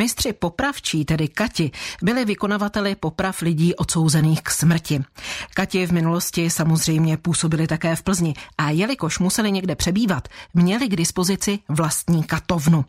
Mistři popravčí, tedy Kati, byli vykonavateli poprav lidí odsouzených k smrti. Kati v minulosti samozřejmě působili také v Plzni a jelikož museli někde přebývat, měli k dispozici vlastní katovnu.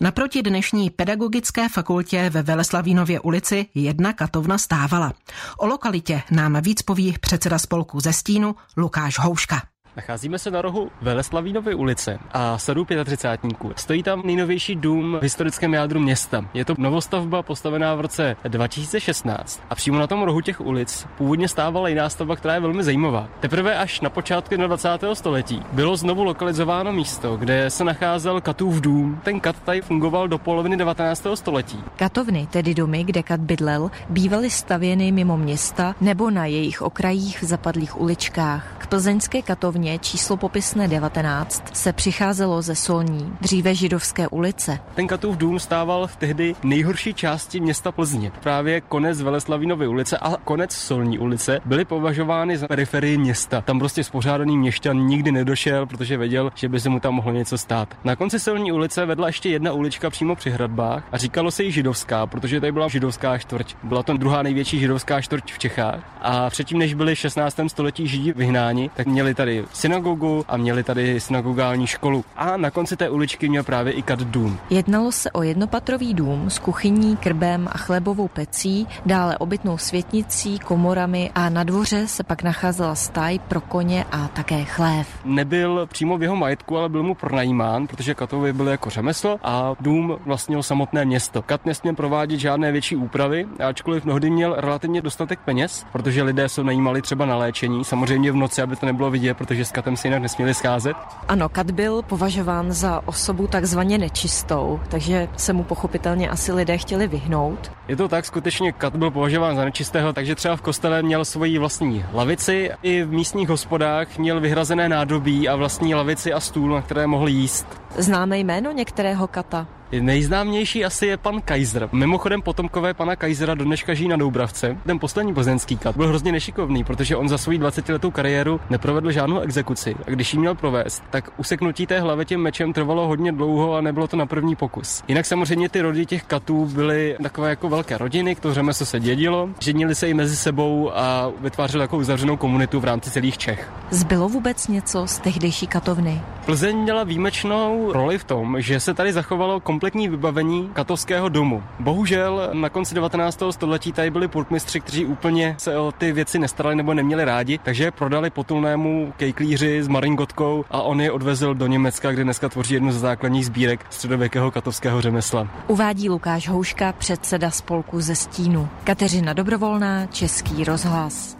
Naproti dnešní pedagogické fakultě ve Veleslavínově ulici jedna katovna stávala. O lokalitě nám víc poví předseda spolku ze Stínu Lukáš Houška. Nacházíme se na rohu Veleslavínovy ulice a sadu 35. Stojí tam nejnovější dům v historickém jádru města. Je to novostavba postavená v roce 2016 a přímo na tom rohu těch ulic původně stávala jiná stavba, která je velmi zajímavá. Teprve až na počátku 20. století bylo znovu lokalizováno místo, kde se nacházel Katův dům. Ten kat tady fungoval do poloviny 19. století. Katovny, tedy domy, kde kat bydlel, bývaly stavěny mimo města nebo na jejich okrajích v zapadlých uličkách. Plzeňské katovně číslo popisné 19 se přicházelo ze Solní, dříve židovské ulice. Ten Katův dům stával v tehdy nejhorší části města Plzně. Právě konec Veleslavinovy ulice a konec Solní ulice byly považovány za periferii města. Tam prostě spořádaný měšťan nikdy nedošel, protože věděl, že by se mu tam mohlo něco stát. Na konci Solní ulice vedla ještě jedna ulička přímo při hradbách a říkalo se jí židovská, protože tady byla židovská čtvrť. Byla to druhá největší židovská čtvrť v Čechách. A předtím, než byli v 16. století židi vyhnáni, tak měli tady synagogu a měli tady synagogální školu. A na konci té uličky měl právě i kat dům. Jednalo se o jednopatrový dům s kuchyní, krbem a chlebovou pecí, dále obytnou světnicí, komorami a na dvoře se pak nacházela staj pro koně a také chlév. Nebyl přímo v jeho majetku, ale byl mu pronajímán, protože katovi byl jako řemeslo a dům vlastnil samotné město. Kat nesměl provádět žádné větší úpravy, ačkoliv mnohdy měl relativně dostatek peněz, protože lidé se najímali třeba na léčení, samozřejmě v noci, aby to nebylo vidět, protože s katem se jinak nesměli scházet. Ano, kat byl považován za osobu takzvaně nečistou, takže se mu pochopitelně asi lidé chtěli vyhnout. Je to tak, skutečně kat byl považován za nečistého, takže třeba v kostele měl svoji vlastní lavici, i v místních hospodách měl vyhrazené nádobí a vlastní lavici a stůl, na které mohl jíst. Známe jméno některého kata? Nejznámější asi je pan Kaiser. Mimochodem potomkové pana Kaisera do dneška žijí na Doubravce. Ten poslední plzeňský kat byl hrozně nešikovný, protože on za svou 20 letou kariéru neprovedl žádnou exekuci. A když ji měl provést, tak useknutí té hlavy tím mečem trvalo hodně dlouho a nebylo to na první pokus. Jinak samozřejmě ty rody těch katů byly takové jako velké rodiny, to řemeslo se dědilo, ženili se i mezi sebou a vytvářeli takovou uzavřenou komunitu v rámci celých Čech. Zbylo vůbec něco z tehdejší katovny? Plzeň měla výjimečnou roli v tom, že se tady zachovalo kompletní vybavení katovského domu. Bohužel na konci 19. století tady byli purkmistři, kteří úplně se o ty věci nestarali nebo neměli rádi, takže je prodali potulnému kejklíři s maringotkou a on je odvezl do Německa, kde dneska tvoří jednu z základních sbírek středověkého katovského řemesla. Uvádí Lukáš Houška, předseda spolku ze Stínu. Kateřina Dobrovolná, Český rozhlas.